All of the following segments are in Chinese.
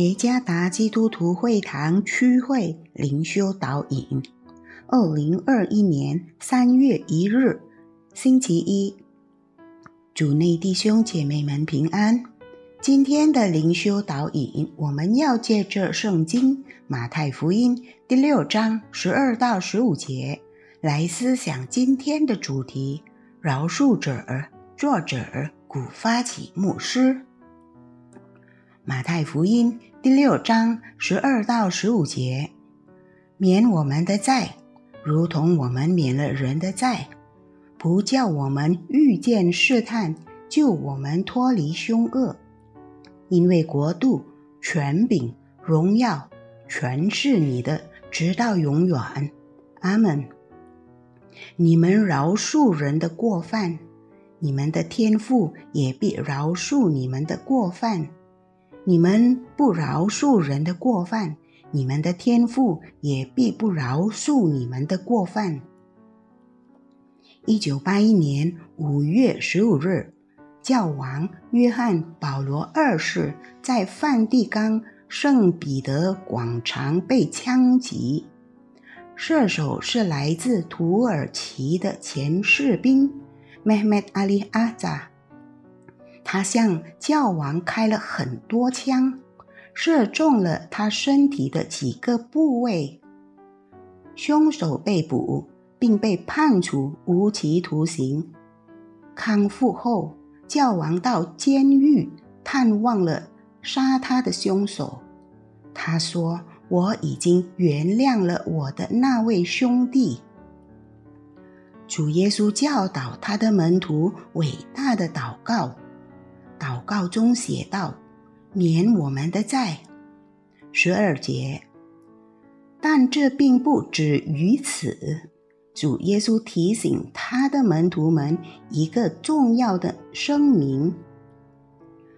耶加达基督徒会堂区会灵修导引，二零二一年三月一日，星期一，主内弟兄姐妹们平安。今天的灵修导引，我们要借着圣经马太福音第六章十二到十五节来思想今天的主题：饶恕者。作者古发起牧师。马太福音第六章十二到十五节，免我们的债，如同我们免了人的债；不叫我们遇见试探，救我们脱离凶恶。因为国度、权柄、荣耀，全是你的，直到永远。阿门。你们饶恕人的过犯，你们的天父也必饶恕你们的过犯。你们不饶恕人的过犯，你们的天父也必不饶恕你们的过犯。一九八一年五月十五日，教王约翰保罗二世在梵蒂冈圣彼得广场被枪击，射手是来自土耳其的前士兵 Mehmet Ali Azza。他向教王开了很多枪，射中了他身体的几个部位。凶手被捕，并被判处无期徒刑。康复后，教王到监狱探望了杀他的凶手。他说：“我已经原谅了我的那位兄弟。”主耶稣教导他的门徒伟大的祷告。祷告中写道：“免我们的债。”十二节。但这并不止于此。主耶稣提醒他的门徒们一个重要的声明：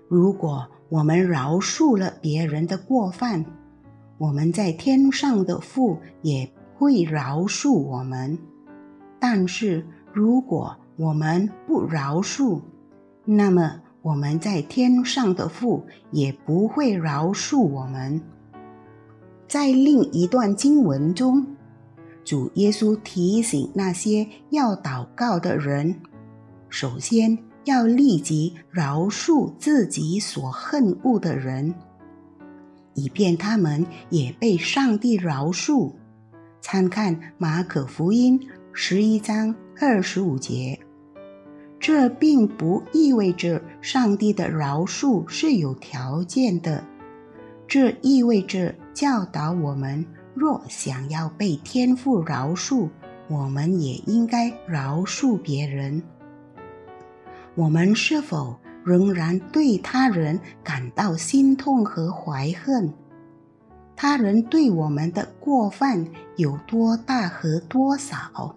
如果我们饶恕了别人的过犯，我们在天上的父也会饶恕我们；但是如果我们不饶恕，那么，我们在天上的父也不会饶恕我们。在另一段经文中，主耶稣提醒那些要祷告的人，首先要立即饶恕自己所恨恶的人，以便他们也被上帝饶恕。参看马可福音十一章二十五节。这并不意味着上帝的饶恕是有条件的，这意味着教导我们：若想要被天父饶恕，我们也应该饶恕别人。我们是否仍然对他人感到心痛和怀恨？他人对我们的过犯有多大和多少？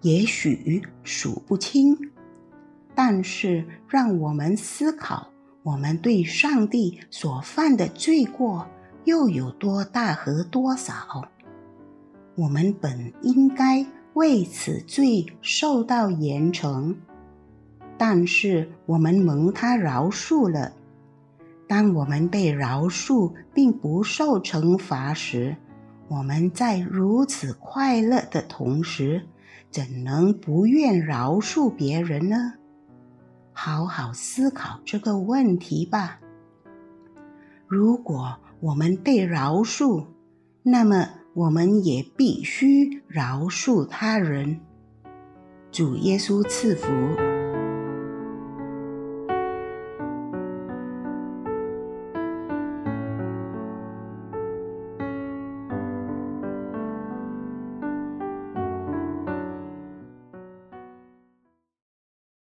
也许数不清。但是，让我们思考，我们对上帝所犯的罪过又有多大和多少？我们本应该为此罪受到严惩，但是我们蒙他饶恕了。当我们被饶恕并不受惩罚时，我们在如此快乐的同时，怎能不愿饶恕别人呢？好好思考这个问题吧。如果我们被饶恕，那么我们也必须饶恕他人。主耶稣赐福。